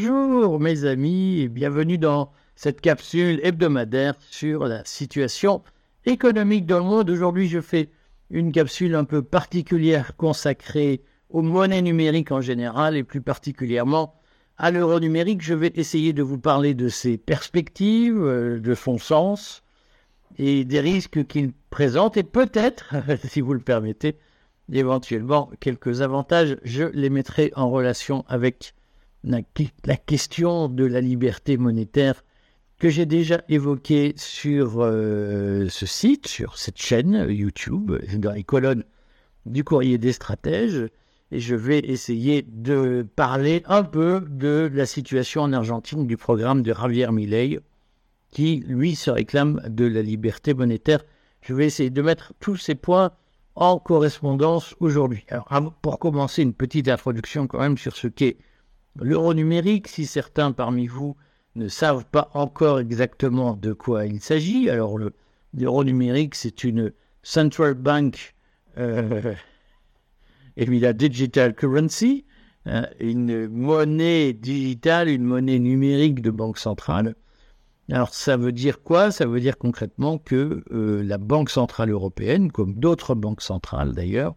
Bonjour mes amis et bienvenue dans cette capsule hebdomadaire sur la situation économique dans le monde. Aujourd'hui, je fais une capsule un peu particulière consacrée aux monnaies numériques en général et plus particulièrement à l'euro numérique. Je vais essayer de vous parler de ses perspectives, euh, de son sens et des risques qu'il présente et peut-être, si vous le permettez, éventuellement quelques avantages. Je les mettrai en relation avec la, question de la liberté monétaire que j'ai déjà évoquée sur euh, ce site, sur cette chaîne YouTube, dans les colonnes du courrier des stratèges. Et je vais essayer de parler un peu de la situation en Argentine du programme de Javier Milei, qui, lui, se réclame de la liberté monétaire. Je vais essayer de mettre tous ces points en correspondance aujourd'hui. Alors, pour commencer, une petite introduction quand même sur ce qu'est l'euro numérique. Si certains parmi vous ne savent pas encore exactement de quoi il s'agit, alors l'euro numérique, c'est une central bank euh, et la digital currency, hein, une monnaie digitale, une monnaie numérique de banque centrale. Alors ça veut dire quoi? Ça veut dire concrètement que euh, la Banque centrale européenne, comme d'autres banques centrales d'ailleurs,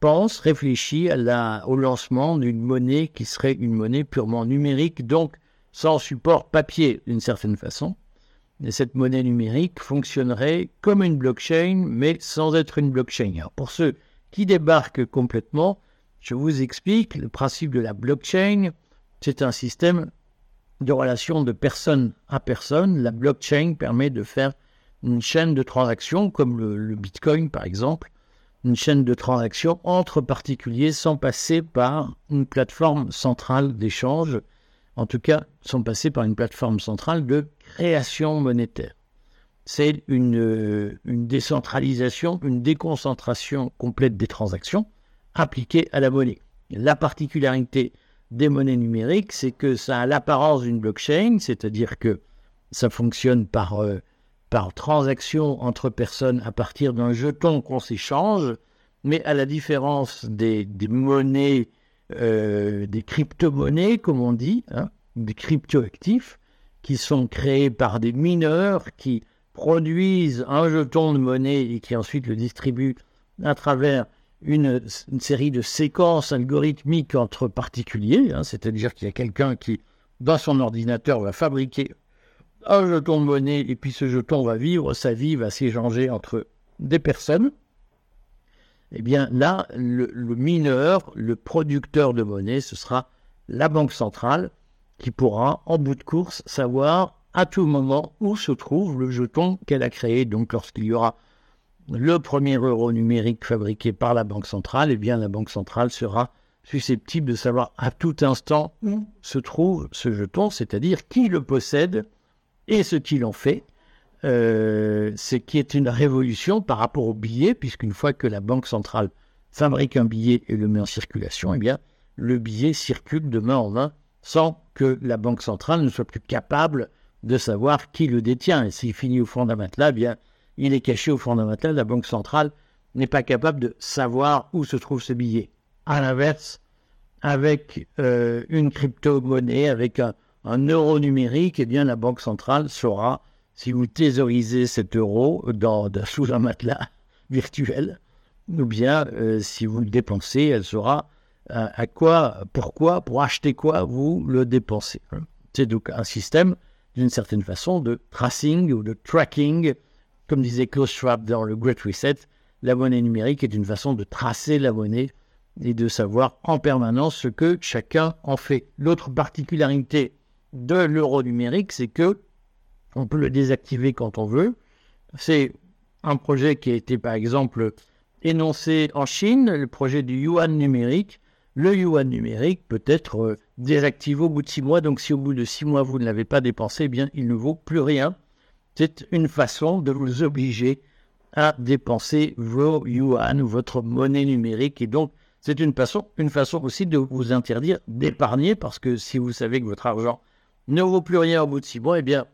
pense, réfléchit au lancement d'une monnaie qui serait une monnaie purement numérique, donc sans support papier d'une certaine façon. Et cette monnaie numérique fonctionnerait comme une blockchain, mais sans être une blockchain. Pour ceux qui débarquent complètement, je vous explique le principe de la blockchain. C'est un système de relations de personne à personne. La blockchain permet de faire une chaîne de transactions, comme le, Bitcoin par exemple, une chaîne de transactions entre particuliers sans passer par une plateforme centrale d'échange, en tout cas sans passer par une plateforme centrale de création monétaire. C'est une, une décentralisation, une déconcentration complète des transactions appliquées à la monnaie. La particularité des monnaies numériques, c'est que ça a l'apparence d'une blockchain, c'est-à-dire que ça fonctionne par, euh, par transaction entre personnes à partir d'un jeton qu'on s'échange, mais à la différence des, monnaies, euh, des crypto-monnaies, comme on dit, hein, des crypto-actifs, qui sont créés par des mineurs qui produisent un jeton de monnaie et qui ensuite le distribuent à travers une, série de séquences algorithmiques entre particuliers, hein, c'est-à-dire qu'il y a quelqu'un qui, dans son ordinateur, va fabriquer un jeton de monnaie et puis ce jeton va vivre sa vie, va s'échanger entre des personnes. Eh bien là, le, le, mineur, le producteur de monnaie, ce sera la banque centrale qui pourra, en bout de course, savoir à tout moment où se trouve le jeton qu'elle a créé. Donc lorsqu'il y aura le premier euro numérique fabriqué par la Banque centrale, eh bien la Banque centrale sera susceptible de savoir à tout instant où se trouve ce jeton, c'est-à-dire qui le possède et ce qu'il en fait. Euh, ce qui est une révolution par rapport au billet, puisqu'une fois que la Banque centrale fabrique un billet et le met en circulation, eh bien le billet circule de main en main sans que la Banque centrale ne soit plus capable de savoir qui le détient. Et s'il finit au fond d'un matelas, eh bien il est caché au fondamental. La Banque centrale n'est pas capable de savoir où se trouve ce billet. À l'inverse, avec euh, une crypto-monnaie, avec un, euro numérique, eh bien, la Banque centrale saura si vous thésaurisez cet euro sous un matelas virtuel, ou bien euh, si vous le dépensez, elle saura à, euh, à quoi, pourquoi, pour acheter quoi vous le dépensez. C'est donc un système, d'une certaine façon, de tracing ou de tracking comme disait Klaus Schwab dans le Great Reset, la monnaie numérique est une façon de tracer la monnaie et de savoir en permanence ce que chacun en fait. L'autre particularité de l'euro numérique, c'est que on peut le désactiver quand on veut. C'est un projet qui a été par exemple énoncé en Chine, le projet du yuan numérique. Le yuan numérique peut être euh, désactivé au bout de six mois, donc si au bout de six mois vous ne l'avez pas dépensé, eh bien il ne vaut plus rien. C'est une façon de vous obliger à dépenser vos yuan, votre monnaie numérique. Et donc, c'est une façon aussi de vous interdire d'épargner parce que si vous savez que votre argent ne vaut plus rien au bout de six mois, eh bien,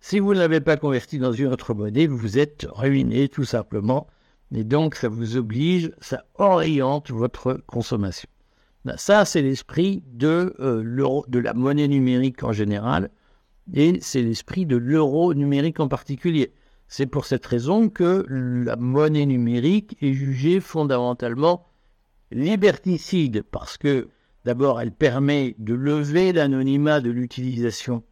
si vous ne l'avez pas converti dans une autre monnaie, vous êtes ruiné tout simplement. Et donc, ça vous oblige, ça oriente votre consommation. Ben, ça, c'est l'esprit de, euh, de la monnaie numérique en général et c'est l'esprit de l'euro numérique en particulier. C'est pour cette raison que la monnaie numérique est jugée fondamentalement liberticide, parce que d'abord elle permet de lever l'anonymat de l'utilisation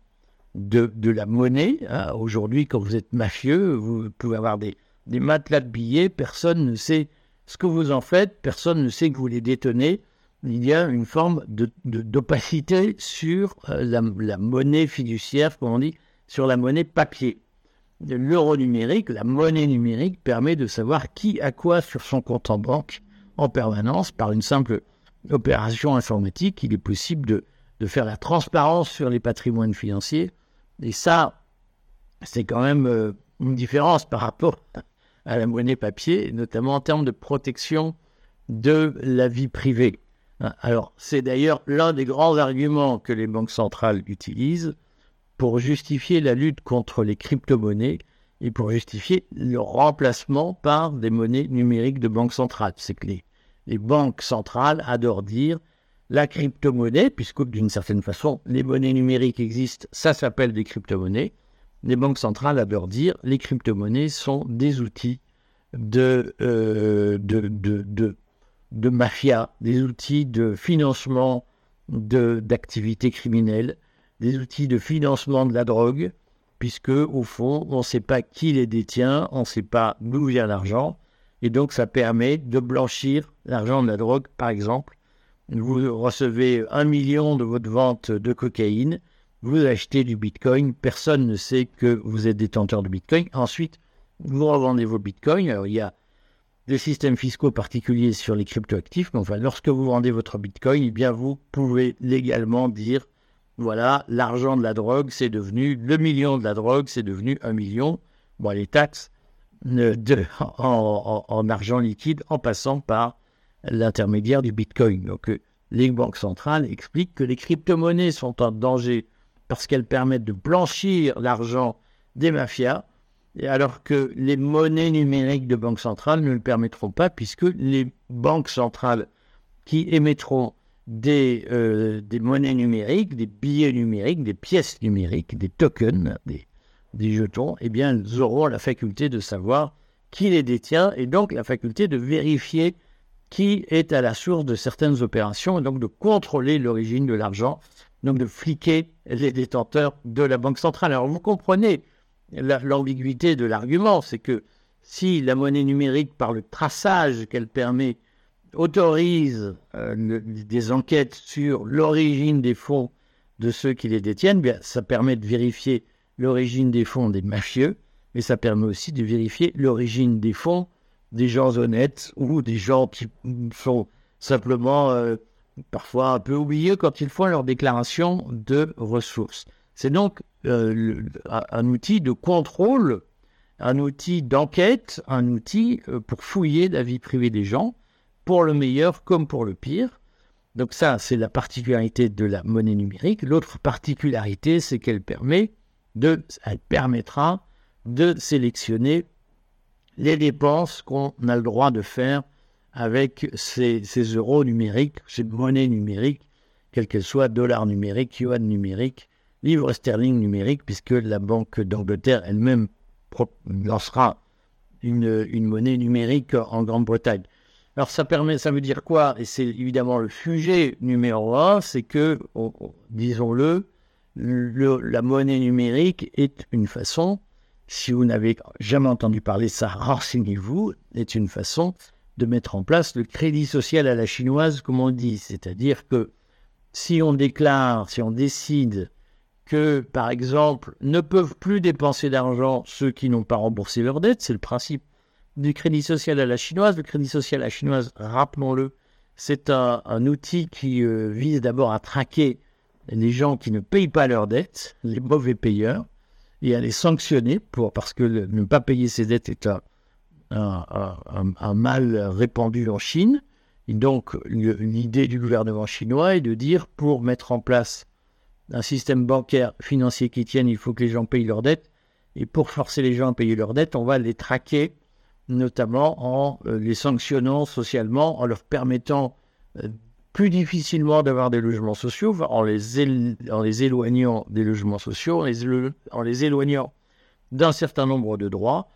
de, la monnaie. Hein. Aujourd'hui, quand vous êtes mafieux, vous pouvez avoir des, matelas de billets, personne ne sait ce que vous en faites, personne ne sait que vous les détenez. Il y a une forme d'opacité sur euh, la, monnaie fiduciaire, comme on dit, sur la monnaie papier. L'euro numérique, la monnaie numérique, permet de savoir qui a quoi sur son compte en banque en permanence par une simple opération informatique. Il est possible de, faire la transparence sur les patrimoines financiers. Et ça, c'est quand même euh, une différence par rapport à la monnaie papier, notamment en termes de protection de la vie privée. Hein, alors, c'est d'ailleurs l'un des grands arguments que les banques centrales utilisent pour justifier la lutte contre les crypto-monnaies et pour justifier le remplacement par des monnaies numériques de banques centrales. C'est que les, les banques centrales adorent dire la crypto-monnaie, puisque d'une certaine façon, les monnaies numériques existent, ça s'appelle des crypto-monnaies les banques centrales adorent dire les crypto-monnaies sont des outils de, euh, de, de, de, mafia, des outils de financement d'activités criminelles, des outils de financement de la drogue, puisque au fond, on ne sait pas qui les détient, on ne sait pas d'où vient l'argent, et donc ça permet de blanchir l'argent de la drogue, par exemple. Vous recevez un million de votre vente de cocaïne, vous achetez du Bitcoin, personne ne sait que vous êtes détenteur de Bitcoin. Ensuite, vous revendez vos Bitcoins. Alors, il y a des systèmes fiscaux particuliers sur les cryptoactifs, mais enfin, lorsque vous vendez votre Bitcoin, eh bien, vous pouvez légalement dire, voilà, l'argent de la drogue, c'est devenu, le million de la drogue, c'est devenu un million. Bon, les taxes de, en, en, argent liquide en passant par l'intermédiaire du Bitcoin. Donc, euh, les banques centrales expliquent que les crypto-monnaies sont en danger parce qu'elles permettent de blanchir l'argent des mafias, alors que les monnaies numériques de banque centrale ne le permettront pas, puisque les banques centrales qui émettront des, euh, des monnaies numériques, des billets numériques, des pièces numériques, des tokens, des, des jetons, eh bien, elles auront la faculté de savoir qui les détient et donc la faculté de vérifier qui est à la source de certaines opérations et donc de contrôler l'origine de l'argent donc de fliquer les détenteurs de la Banque centrale. Alors vous comprenez l'ambiguïté de l'argument, c'est que si la monnaie numérique, par le traçage qu'elle permet, autorise euh, des enquêtes sur l'origine des fonds de ceux qui les détiennent, bien, ça permet de vérifier l'origine des fonds des mafieux, mais ça permet aussi de vérifier l'origine des fonds des gens honnêtes ou des gens qui sont simplement euh, parfois un peu oubliés quand ils font leur déclaration de ressources. C'est donc euh, un outil de contrôle, un outil d'enquête, un outil euh, pour fouiller la vie privée des gens, pour le meilleur comme pour le pire. Donc ça, c'est la particularité de la monnaie numérique. L'autre particularité, c'est qu'elle permet elle permettra de sélectionner les dépenses qu'on a le droit de faire avec ces, euros numériques, ces monnaies numériques, quelles qu'elles soient, dollars numériques, yuan numériques, livres sterling numériques, puisque la Banque d'Angleterre elle-même lancera une, une, monnaie numérique en Grande-Bretagne. Alors ça permet, ça veut dire quoi? Et c'est évidemment le sujet numéro un, c'est que, disons-le, la monnaie numérique est une façon, si vous n'avez jamais entendu parler ça, renseignez-vous, est une façon de mettre en place le crédit social à la chinoise, comme on dit. C'est-à-dire que si on déclare, si on décide que, par exemple, ne peuvent plus dépenser d'argent ceux qui n'ont pas remboursé leurs dettes, c'est le principe du crédit social à la chinoise. Le crédit social à la chinoise, rappelons-le, c'est un, outil qui euh, vise d'abord à traquer les gens qui ne payent pas leurs dettes, les mauvais payeurs, et à les sanctionner pour, parce que ne pas payer ses dettes est un, un, mal répandu en Chine. Et donc, l'idée du gouvernement chinois est de dire pour mettre en place un système bancaire financier qui tienne, il faut que les gens payent leurs dettes. Et pour forcer les gens à payer leurs dettes, on va les traquer, notamment en euh, les sanctionnant socialement, en leur permettant euh, plus difficilement d'avoir des logements sociaux en les, éloignant des logements sociaux, en les, en les éloignant d'un certain nombre de droits.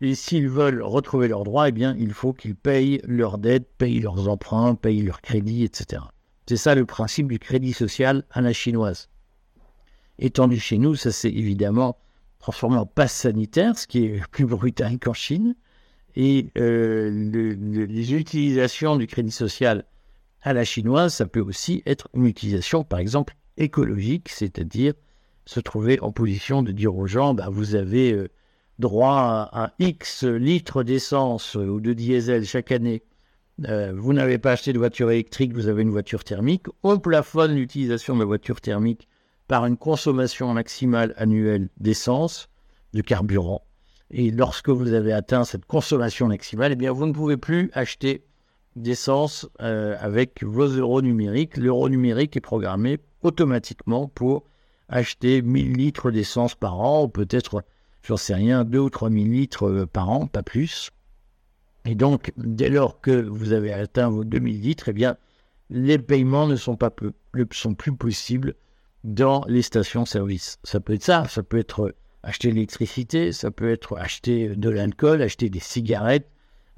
Et s'ils veulent retrouver leurs droits, eh bien, il faut qu'ils payent leurs dettes, payent leurs emprunts, payent leurs crédits, etc. C'est ça le principe du crédit social à la chinoise. Étendu chez nous, ça s'est évidemment transformé en passe sanitaire, ce qui est plus brutal qu'en Chine. Et euh, les utilisations du crédit social à la chinoise, ça peut aussi être une utilisation, par exemple, écologique, c'est-à-dire se trouver en position de dire aux gens, bah, vous avez euh, droit à, X litres d'essence ou de diesel chaque année. Euh, vous n'avez pas acheté de voiture électrique, vous avez une voiture thermique. On plafonne l'utilisation de la voiture thermique par une consommation maximale annuelle d'essence, de carburant. Et lorsque vous avez atteint cette consommation maximale, eh bien, vous ne pouvez plus acheter d'essence euh, avec vos euros numériques. L'euro numérique est programmé automatiquement pour acheter 1000 litres d'essence par an, ou peut-être, j'en sais rien, 2 ou 3000 litres euh, par an, pas plus. Et donc, dès lors que vous avez atteint vos 2000 litres, eh bien, les paiements ne sont, pas peu, sont plus possibles dans les stations-service. Ça peut être ça, ça peut être acheter l'électricité, ça peut être acheter de l'alcool, acheter des cigarettes,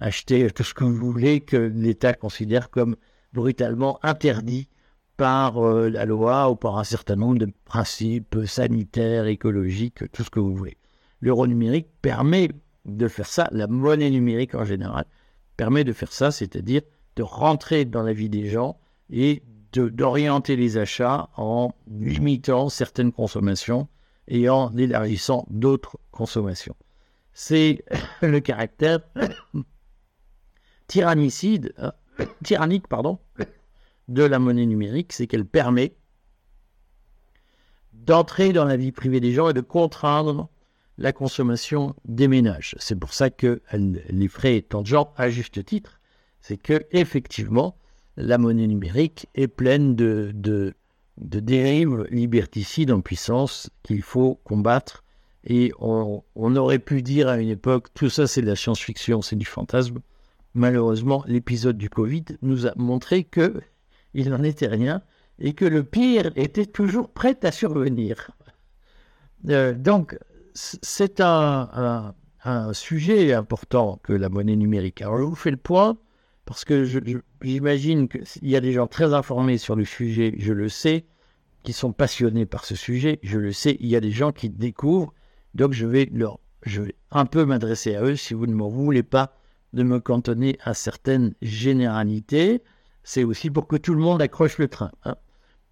acheter tout ce que vous voulez que l'État considère comme brutalement interdit par euh, la loi ou par un certain nombre de principes sanitaires, écologiques, tout ce que vous voulez. L'euro numérique permet de faire ça, la monnaie numérique en général permet de faire ça, c'est-à-dire de rentrer dans la vie des gens et d'orienter les achats en limitant certaines consommations et en élargissant d'autres consommations. C'est le caractère tyrannicide, euh, tyrannique pardon, de la monnaie numérique, c'est qu'elle permet d'entrer dans la vie privée des gens et de contraindre la consommation des ménages. C'est pour ça que les frais étant de genre à juste titre, c'est que effectivement la monnaie numérique est pleine de, dérives liberticides en puissance qu'il faut combattre. Et on, aurait pu dire à une époque, tout ça c'est de la science-fiction, c'est du fantasme. Malheureusement, l'épisode du Covid nous a montré que il n'en était rien et que le pire était toujours prêt à survenir. Euh, donc, c'est un, sujet important que la monnaie numérique. Alors, je vous fais le point parce que j'imagine qu'il y a des gens très informés sur le sujet, je le sais, qui sont passionnés par ce sujet, je le sais, il y a des gens qui découvrent, donc je vais leur, je vais un peu m'adresser à eux si vous ne me voulez pas de me cantonner à certaines généralités. C'est aussi pour que tout le monde accroche le train. Hein.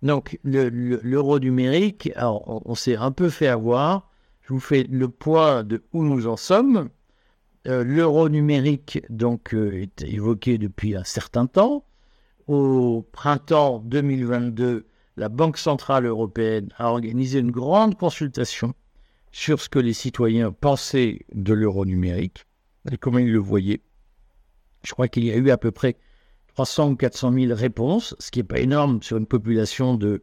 Donc, l'euro numérique, on, s'est un peu fait avoir. Je vous fais le point de où nous en sommes. Euh, l'euro numérique, donc, euh, est évoqué depuis un certain temps. Au printemps 2022, la Banque Centrale Européenne a organisé une grande consultation sur ce que les citoyens pensaient de l'euro numérique et comment ils le voyaient. Je crois qu'il y a eu à peu près 300 ou 400 000 réponses, ce qui n'est pas énorme sur une population de,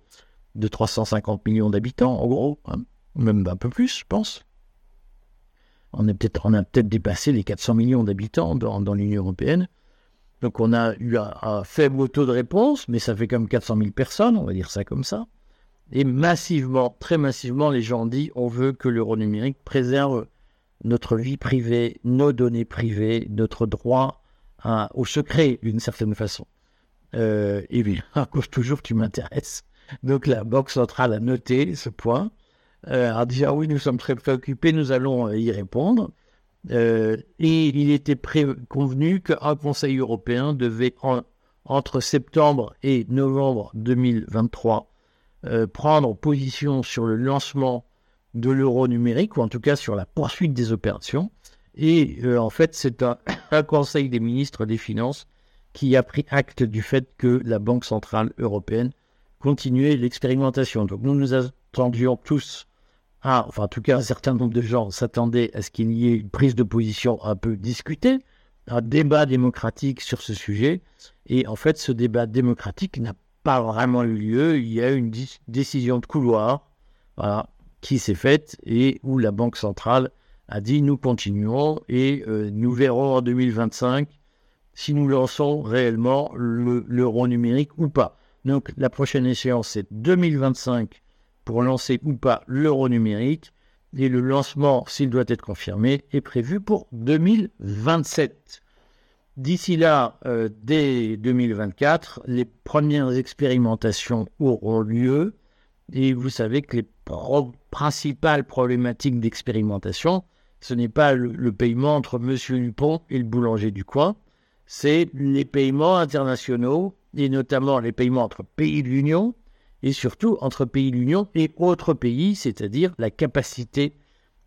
de 350 millions d'habitants, en gros, hein. même un peu plus, je pense. On, a peut-être dépassé les 400 millions d'habitants dans, l'Union européenne. Donc on a eu un, faible taux de réponse, mais ça fait comme 400 000 personnes, on va dire ça comme ça. Et massivement, très massivement, les gens disent on veut que l'euro numérique préserve notre vie privée, nos données privées, notre droit au secret d'une certaine façon. Euh, et bien, cause toujours tu m'intéresses. Donc la Banque centrale a noté ce point, euh, a dit ah oui, nous sommes très préoccupés, nous allons y répondre. Euh, et il était convenu qu'un Conseil européen devait, entre septembre et novembre 2023, euh, prendre position sur le lancement de l'euro numérique, ou en tout cas sur la poursuite des opérations. Et euh, en fait, c'est un, Conseil des ministres des Finances qui a pris acte du fait que la Banque Centrale Européenne continuait l'expérimentation. Donc nous nous attendions tous à, enfin en tout cas un certain nombre de gens s'attendaient à ce qu'il y ait une prise de position un peu discutée, un débat démocratique sur ce sujet. Et en fait, ce débat démocratique n'a pas vraiment eu lieu. Il y a eu une décision de couloir voilà, qui s'est faite et où la Banque centrale a dit nous continuons et euh, nous verrons en 2025 si nous lançons réellement l'euro numérique ou pas. Donc la prochaine échéance, c'est 2025 pour lancer ou pas l'euro numérique. Et le lancement, s'il doit être confirmé, est prévu pour 2027. D'ici là, euh, dès 2024, les premières expérimentations auront lieu. Et vous savez que les principales problématiques d'expérimentation, ce n'est pas le, paiement entre Monsieur Dupont et le boulanger du coin, c'est les paiements internationaux, et notamment les paiements entre pays de l'Union, et surtout entre pays de l'Union et autres pays, c'est-à-dire la capacité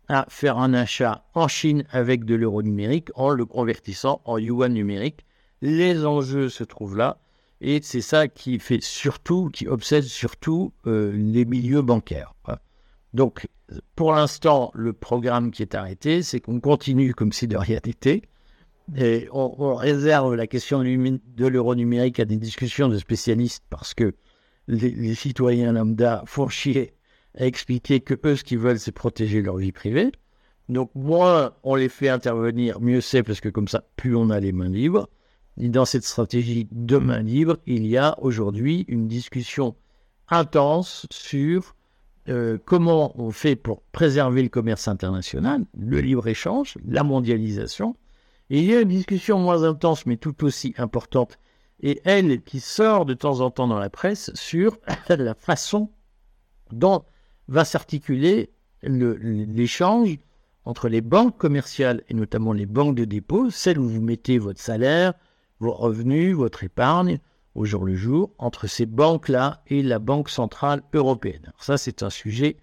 à faire un achat en Chine avec de l'euro numérique en le convertissant en yuan numérique. Les enjeux se trouvent là et c'est ça qui fait surtout, qui obsède surtout euh, les milieux bancaires. Donc, pour l'instant, le programme qui est arrêté, c'est qu'on continue comme si de rien n'était. Et on, réserve la question de l'euro numérique à des discussions de spécialistes parce que les, citoyens lambda font chier à expliquer que eux, ce qu'ils veulent, c'est protéger leur vie privée. Donc, moins on les fait intervenir, mieux c'est, parce que comme ça, plus on a les mains libres. Et dans cette stratégie de main libre, il y a aujourd'hui une discussion intense sur euh, comment on fait pour préserver le commerce international, le libre-échange, la mondialisation? Et il y a une discussion moins intense, mais tout aussi importante, et elle qui sort de temps en temps dans la presse sur la façon dont va s'articuler l'échange entre les banques commerciales et notamment les banques de dépôt, celles où vous mettez votre salaire, vos revenus, votre épargne au jour le jour, entre ces banques-là et la Banque centrale européenne. Alors ça, c'est un sujet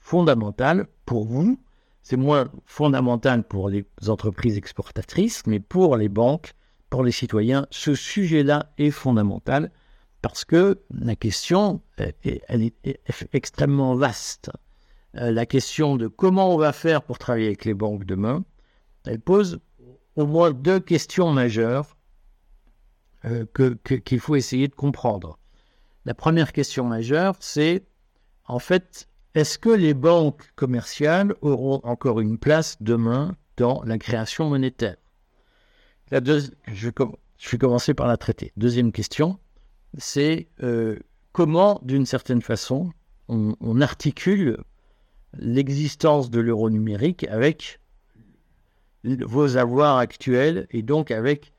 fondamental pour vous. C'est moins fondamental pour les entreprises exportatrices, mais pour les banques, pour les citoyens, ce sujet-là est fondamental parce que la question, elle est extrêmement vaste. Euh, la question de comment on va faire pour travailler avec les banques demain, elle pose au moins deux questions majeures euh, qu'il faut essayer de comprendre. La première question majeure, c'est en fait, est-ce que les banques commerciales auront encore une place demain dans la création monétaire? La je, vais commencer par la traiter. Deuxième question, c'est euh, comment, d'une certaine façon, on, articule l'existence de l'euro numérique avec vos avoirs actuels et donc avec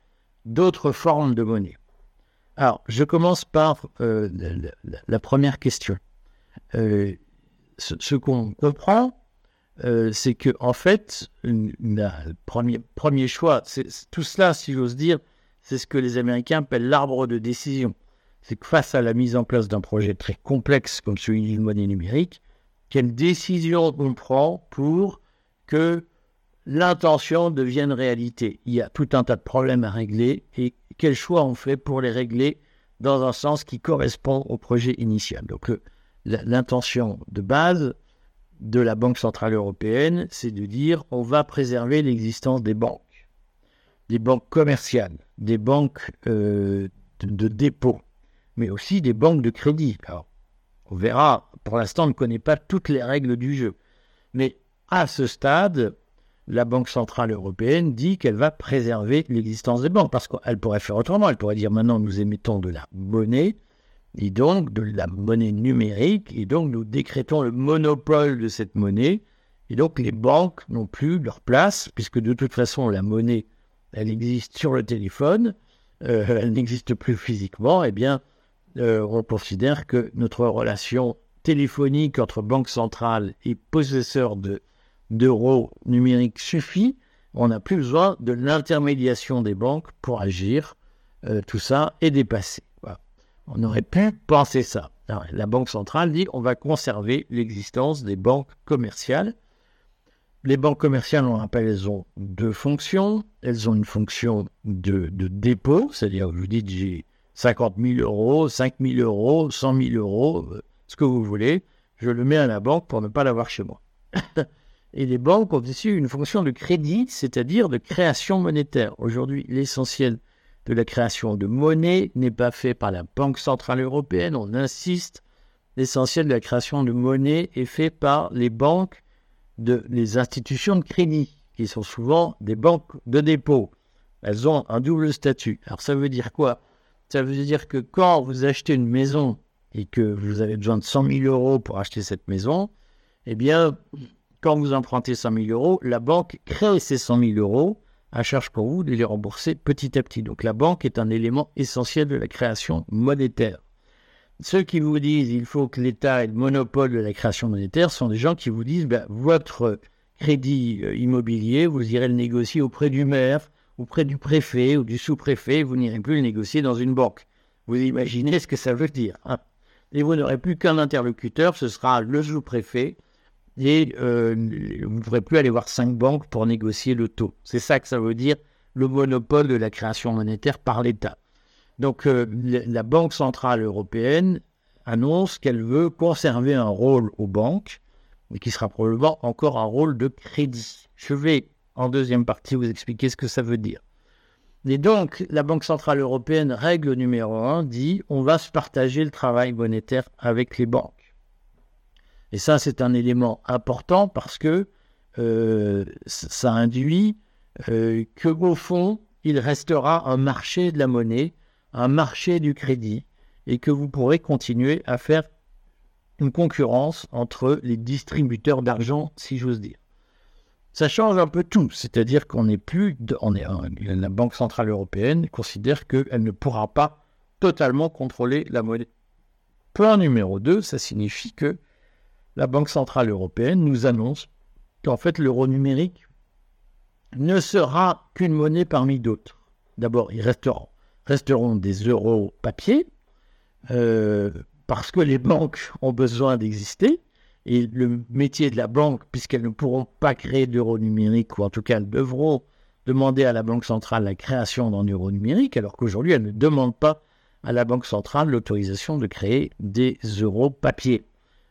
d'autres formes de monnaie. Alors, je commence par euh, la, première question. Euh, ce, qu'on comprend, c'est que en fait, le premier, premier choix, tout cela, si j'ose dire, c'est ce que les Américains appellent l'arbre de décision c'est que face à la mise en place d'un projet très complexe comme celui d'une monnaie numérique, quelle décision on prend pour que l'intention devienne réalité Il y a tout un tas de problèmes à régler et quel choix on fait pour les régler dans un sens qui correspond au projet initial. Donc l'intention de base de la Banque Centrale Européenne, c'est de dire on va préserver l'existence des banques, des banques commerciales, des banques euh, de dépôt, mais aussi des banques de crédit. Alors, on verra, pour l'instant, on ne connaît pas toutes les règles du jeu. Mais à ce stade, la Banque Centrale Européenne dit qu'elle va préserver l'existence des banques, parce qu'elle pourrait faire autrement. Elle pourrait dire maintenant nous émettons de la monnaie, et donc de la monnaie numérique, et donc nous décrétons le monopole de cette monnaie, et donc les banques n'ont plus leur place, puisque de toute façon la monnaie, elle existe sur le téléphone, euh, elle n'existe plus physiquement, eh bien euh, on considère que notre relation téléphonique entre banque centrale et possesseur d'euros numériques suffit. On n'a plus besoin de l'intermédiation des banques pour agir. Euh, tout ça est dépassé. On aurait pu penser ça. la Banque centrale dit on va conserver l'existence des banques commerciales. Les banques commerciales, on rappelle, elles ont deux fonctions. Elles ont une fonction de, de dépôt, c'est-à-dire vous dites j'ai 50 000 euros, 5 000 euros, 100 000 euros, euh, ce que vous voulez, je le mets à la banque pour ne pas l'avoir chez moi. Et les banques ont aussi une fonction de crédit, c'est-à-dire de création monétaire. Aujourd'hui, l'essentiel de la création de monnaie n'est pas fait par la Banque Centrale Européenne, on insiste. L'essentiel de la création de monnaie est fait par les banques, de, les institutions de crédit, qui sont souvent des banques de dépôt. elles ont un double statut. Alors ça veut dire quoi? Ça veut dire que quand vous achetez une maison et que vous avez besoin de 100 000 euros pour acheter cette maison, eh bien, quand vous empruntez 100 000 euros, la banque crée ces 100 000 euros à charge pour vous de les rembourser petit à petit. Donc la banque est un élément essentiel de la création monétaire. Ceux qui vous disent il faut que l'État ait le monopole de la création monétaire sont des gens qui vous disent ben, votre crédit euh, immobilier, vous irez le négocier auprès du maire, auprès du préfet ou du sous-préfet, vous n'irez plus le négocier dans une banque. Vous imaginez ce que ça veut dire. Hein. et vous n'aurez plus qu'un interlocuteur, ce sera le sous-préfet, et euh, vous ne pourrez plus aller voir cinq banques pour négocier le taux. C'est ça que ça veut dire le monopole de la création monétaire par l'État. Donc euh, la Banque centrale européenne annonce qu'elle veut conserver un rôle aux banques, mais qui sera probablement encore un rôle de crédit. Je vais en deuxième partie vous expliquer ce que ça veut dire. Et donc, la Banque Centrale Européenne, règle numéro un, dit on va se partager le travail monétaire avec les banques. Et ça, c'est un élément important parce que euh, ça induit euh, que, au fond, il restera un marché de la monnaie, un marché du crédit, et que vous pourrez continuer à faire une concurrence entre les distributeurs d'argent, si j'ose dire. Ça change un peu tout, c'est-à-dire qu'on n'est plus, la Banque centrale européenne considère qu'elle ne pourra pas totalement contrôler la monnaie. Point numéro 2, ça signifie que la Banque centrale européenne nous annonce qu'en fait l'euro numérique ne sera qu'une monnaie parmi d'autres. D'abord, ils resteront, des euros papier, euh, parce que les banques ont besoin d'exister, et le métier de la banque, puisqu'elles ne pourront pas créer d'euros numérique, ou en tout cas elles devront demander à la Banque centrale la création d'un euro numérique, alors qu'aujourd'hui elles ne demandent pas à la Banque centrale l'autorisation de créer des euros papier.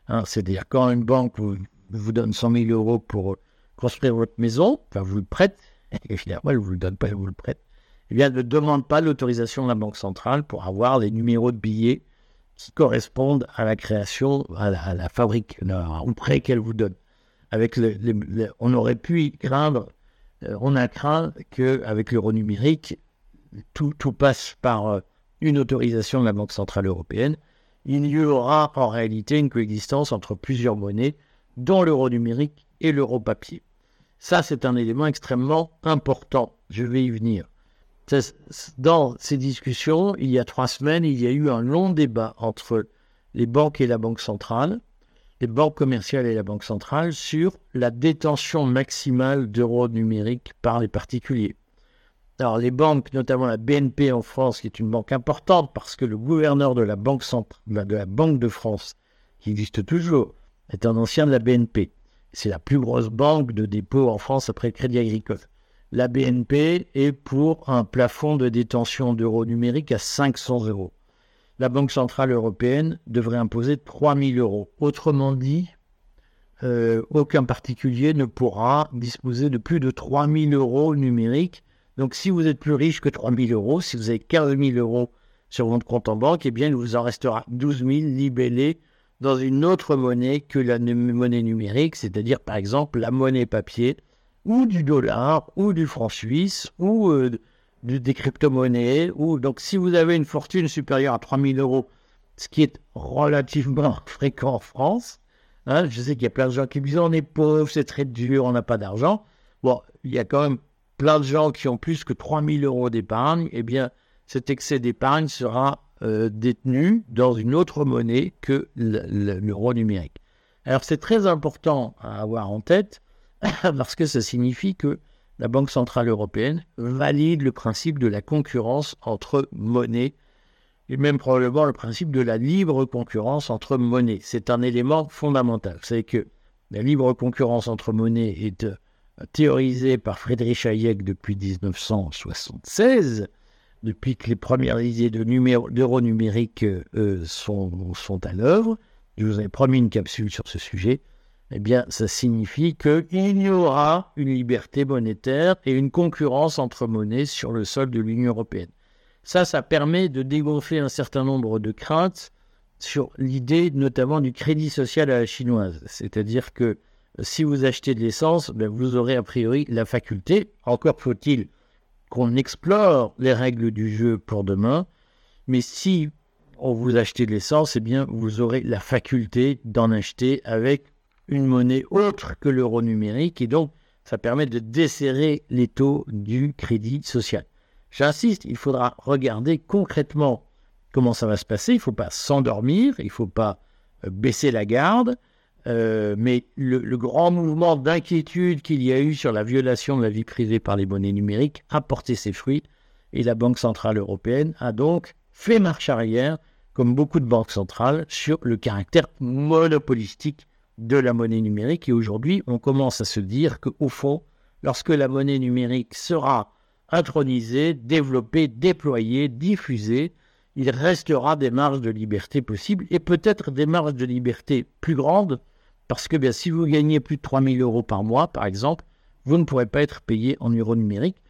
Hein, c'est-à-dire quand une banque vous, donne 100 000 euros pour construire votre maison, enfin vous le prête, et finalement elle ne vous le donne pas, elle vous le prête, eh bien ne demande pas l'autorisation de la Banque centrale pour avoir les numéros de billets qui correspondent à la création, à la, fabrique, au prêt qu'elle vous donne. Avec on aurait pu craindre, euh, on a craint qu'avec l'euro numérique, tout, tout, passe par euh, une autorisation de la Banque Centrale Européenne. Il y aura en réalité une coexistence entre plusieurs monnaies, dont l'euro numérique et l'euro papier. Ça, c'est un élément extrêmement important. Je vais y venir. Dans ces discussions, il y a trois semaines, il y a eu un long débat entre les banques et la Banque centrale, les banques commerciales et la Banque centrale, sur la détention maximale d'euros numériques par les particuliers. Alors les banques, notamment la BNP en France, qui est une banque importante parce que le gouverneur de la Banque, de, la banque de France, qui existe toujours, est un ancien de la BNP. C'est la plus grosse banque de dépôt en France après le Crédit Agricole la BNP est pour un plafond de détention d'euros numériques à 500 euros. La Banque Centrale Européenne devrait imposer 3000 euros. Autrement dit, euh, aucun particulier ne pourra disposer de plus de 3000 euros numériques. Donc si vous êtes plus riche que 3000 euros, si vous avez 15 000 euros sur votre compte en banque, eh bien il vous en restera 12 000 libellés dans une autre monnaie que la monnaie numérique, c'est-à-dire par exemple la monnaie papier ou du dollar, ou du franc suisse, ou euh, des crypto-monnaies. Ou... Donc, si vous avez une fortune supérieure à 3000 euros, ce qui est relativement fréquent en France, hein, je sais qu'il y a plein de gens qui disent on est pauvre, c'est très dur, on n'a pas d'argent. Bon, il y a quand même plein de gens qui ont plus que 3000 euros d'épargne. Eh bien, cet excès d'épargne sera euh, détenu dans une autre monnaie que l'euro numérique. Alors, c'est très important à avoir en tête parce que ça signifie que la Banque Centrale Européenne valide le principe de la concurrence entre monnaies et même probablement le principe de la libre concurrence entre monnaies. C'est un élément fondamental. C'est que la libre concurrence entre monnaies est théorisée par Friedrich Hayek depuis 1976, depuis que les premières idées d'euro numérique euh, sont, sont à l'œuvre. Je vous avais promis une capsule sur ce sujet eh bien, ça signifie qu'il y aura une liberté monétaire et une concurrence entre monnaies sur le sol de l'Union européenne. Ça, ça permet de dégonfler un certain nombre de craintes sur l'idée notamment du crédit social à la chinoise. C'est-à-dire que si vous achetez de l'essence, ben, vous aurez a priori la faculté, encore faut-il qu'on explore les règles du jeu pour demain. Mais si on vous achetez de l'essence, eh bien, vous aurez la faculté d'en acheter avec une monnaie autre que l'euro numérique. Et donc, ça permet de desserrer les taux du crédit social. J'insiste, il faudra regarder concrètement comment ça va se passer. Il ne faut pas s'endormir, il ne faut pas euh, baisser la garde. Euh, mais le, grand mouvement d'inquiétude qu'il y a eu sur la violation de la vie privée par les monnaies numériques a porté ses fruits et la Banque Centrale Européenne a donc fait marche arrière, comme beaucoup de banques centrales, sur le caractère monopolistique de la monnaie numérique. Et aujourd'hui, on commence à se dire qu'au fond, lorsque la monnaie numérique sera intronisée, développée, déployée, diffusée, il restera des marges de liberté possibles et peut-être des marges de liberté plus grandes parce que bien, si vous gagnez plus de 3000 euros par mois, par exemple, vous ne pourrez pas être payé en euros numériques.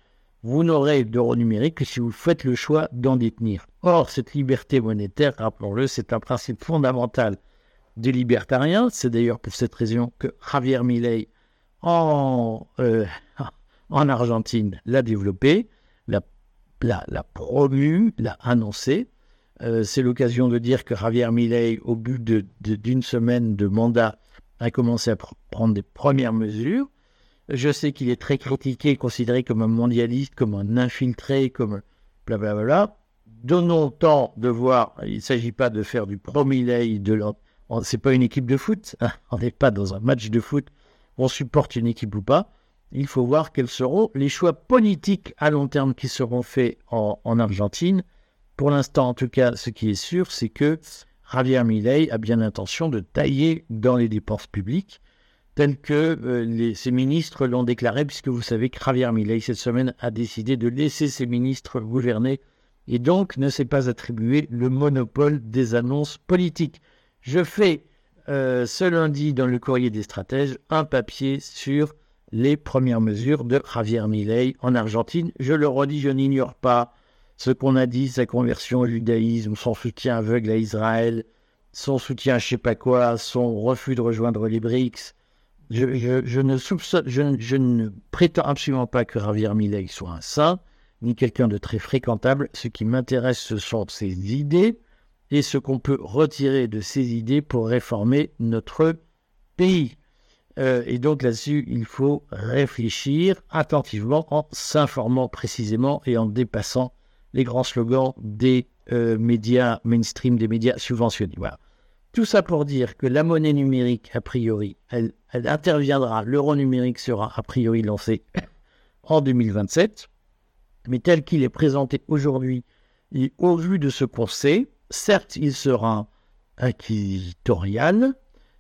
Vous n'aurez d'euros numériques que si vous faites le choix d'en détenir. Or, cette liberté monétaire, rappelons-le, c'est un principe fondamental des libertariens. C'est d'ailleurs pour cette raison que Javier Milei, en, euh, en Argentine, l'a développé, l'a, promu, l'a annoncé. Euh, c'est l'occasion de dire que Javier Milei, au bout d'une semaine de mandat, a commencé à prendre des premières mesures. Je sais qu'il est très critiqué, considéré comme un mondialiste, comme un infiltré, comme blablabla. Donnons temps de voir. Il ne s'agit pas de faire du promilei de C'est pas une équipe de foot. Hein. On n'est pas dans un match de foot. On supporte une équipe ou pas. Il faut voir quels seront les choix politiques à long terme qui seront faits en Argentine. Pour l'instant, en tout cas, ce qui est sûr, c'est que Javier Milei a bien l'intention de tailler dans les dépenses publiques, tel que euh, ses ministres l'ont déclaré, puisque vous savez que Javier Milei, cette semaine, a décidé de laisser ses ministres gouverner et donc ne s'est pas attribué le monopole des annonces politiques. Je fais euh, ce lundi dans le courrier des stratèges un papier sur les premières mesures de Javier Milei en Argentine. Je le redis, je n'ignore pas ce qu'on a dit, sa conversion au judaïsme, son soutien aveugle à Israël, son soutien à je sais pas quoi, son refus de rejoindre les BRICS. Je, ne prétends absolument pas que Javier Milei soit un saint, ni quelqu'un de très fréquentable. Ce qui m'intéresse, ce sont ses idées et ce qu'on peut retirer de ces idées pour réformer notre pays. Euh, et donc là-dessus, il faut réfléchir attentivement en s'informant précisément et en dépassant les grands slogans des euh, médias mainstream, des médias subventionnés. Tout ça pour dire que la monnaie numérique, a priori, elle, interviendra, l'euro numérique sera a priori lancé en 2027, mais tel qu'il est présenté aujourd'hui, au vu de ce qu'on sait, certes, il sera inquisitorial,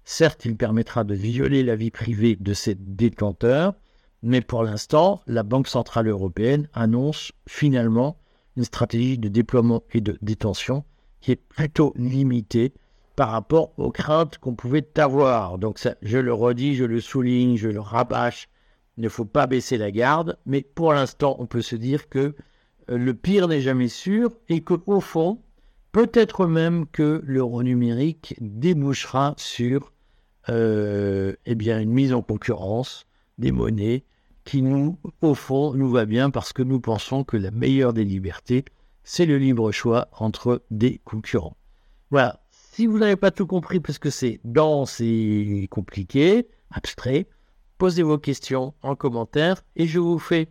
certes, il permettra de violer la vie privée de ses détenteurs, mais pour l'instant, la Banque Centrale Européenne annonce finalement une stratégie de déploiement et de détention qui est plutôt limitée par rapport aux craintes qu'on pouvait avoir. Donc ça, je le redis, je le souligne, je le rabâche, il ne faut pas baisser la garde, mais pour l'instant, on peut se dire que euh, le pire n'est jamais sûr et qu'au fond, peut-être même que l'euro numérique débouchera sur euh, eh une mise en concurrence des monnaies qui nous, au fond, nous va bien parce que nous pensons que la meilleure des libertés, c'est le libre choix entre des concurrents. Voilà. Si vous n'avez pas tout compris parce que c'est dense et compliqué, abstrait, posez vos questions en commentaire et je vous fais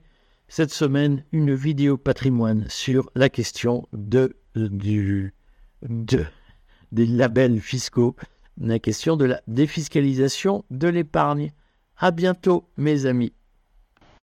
cette semaine une vidéo patrimoine sur la question de, du, de, des labels fiscaux, la question de la défiscalisation de l'épargne. À bientôt, mes amis.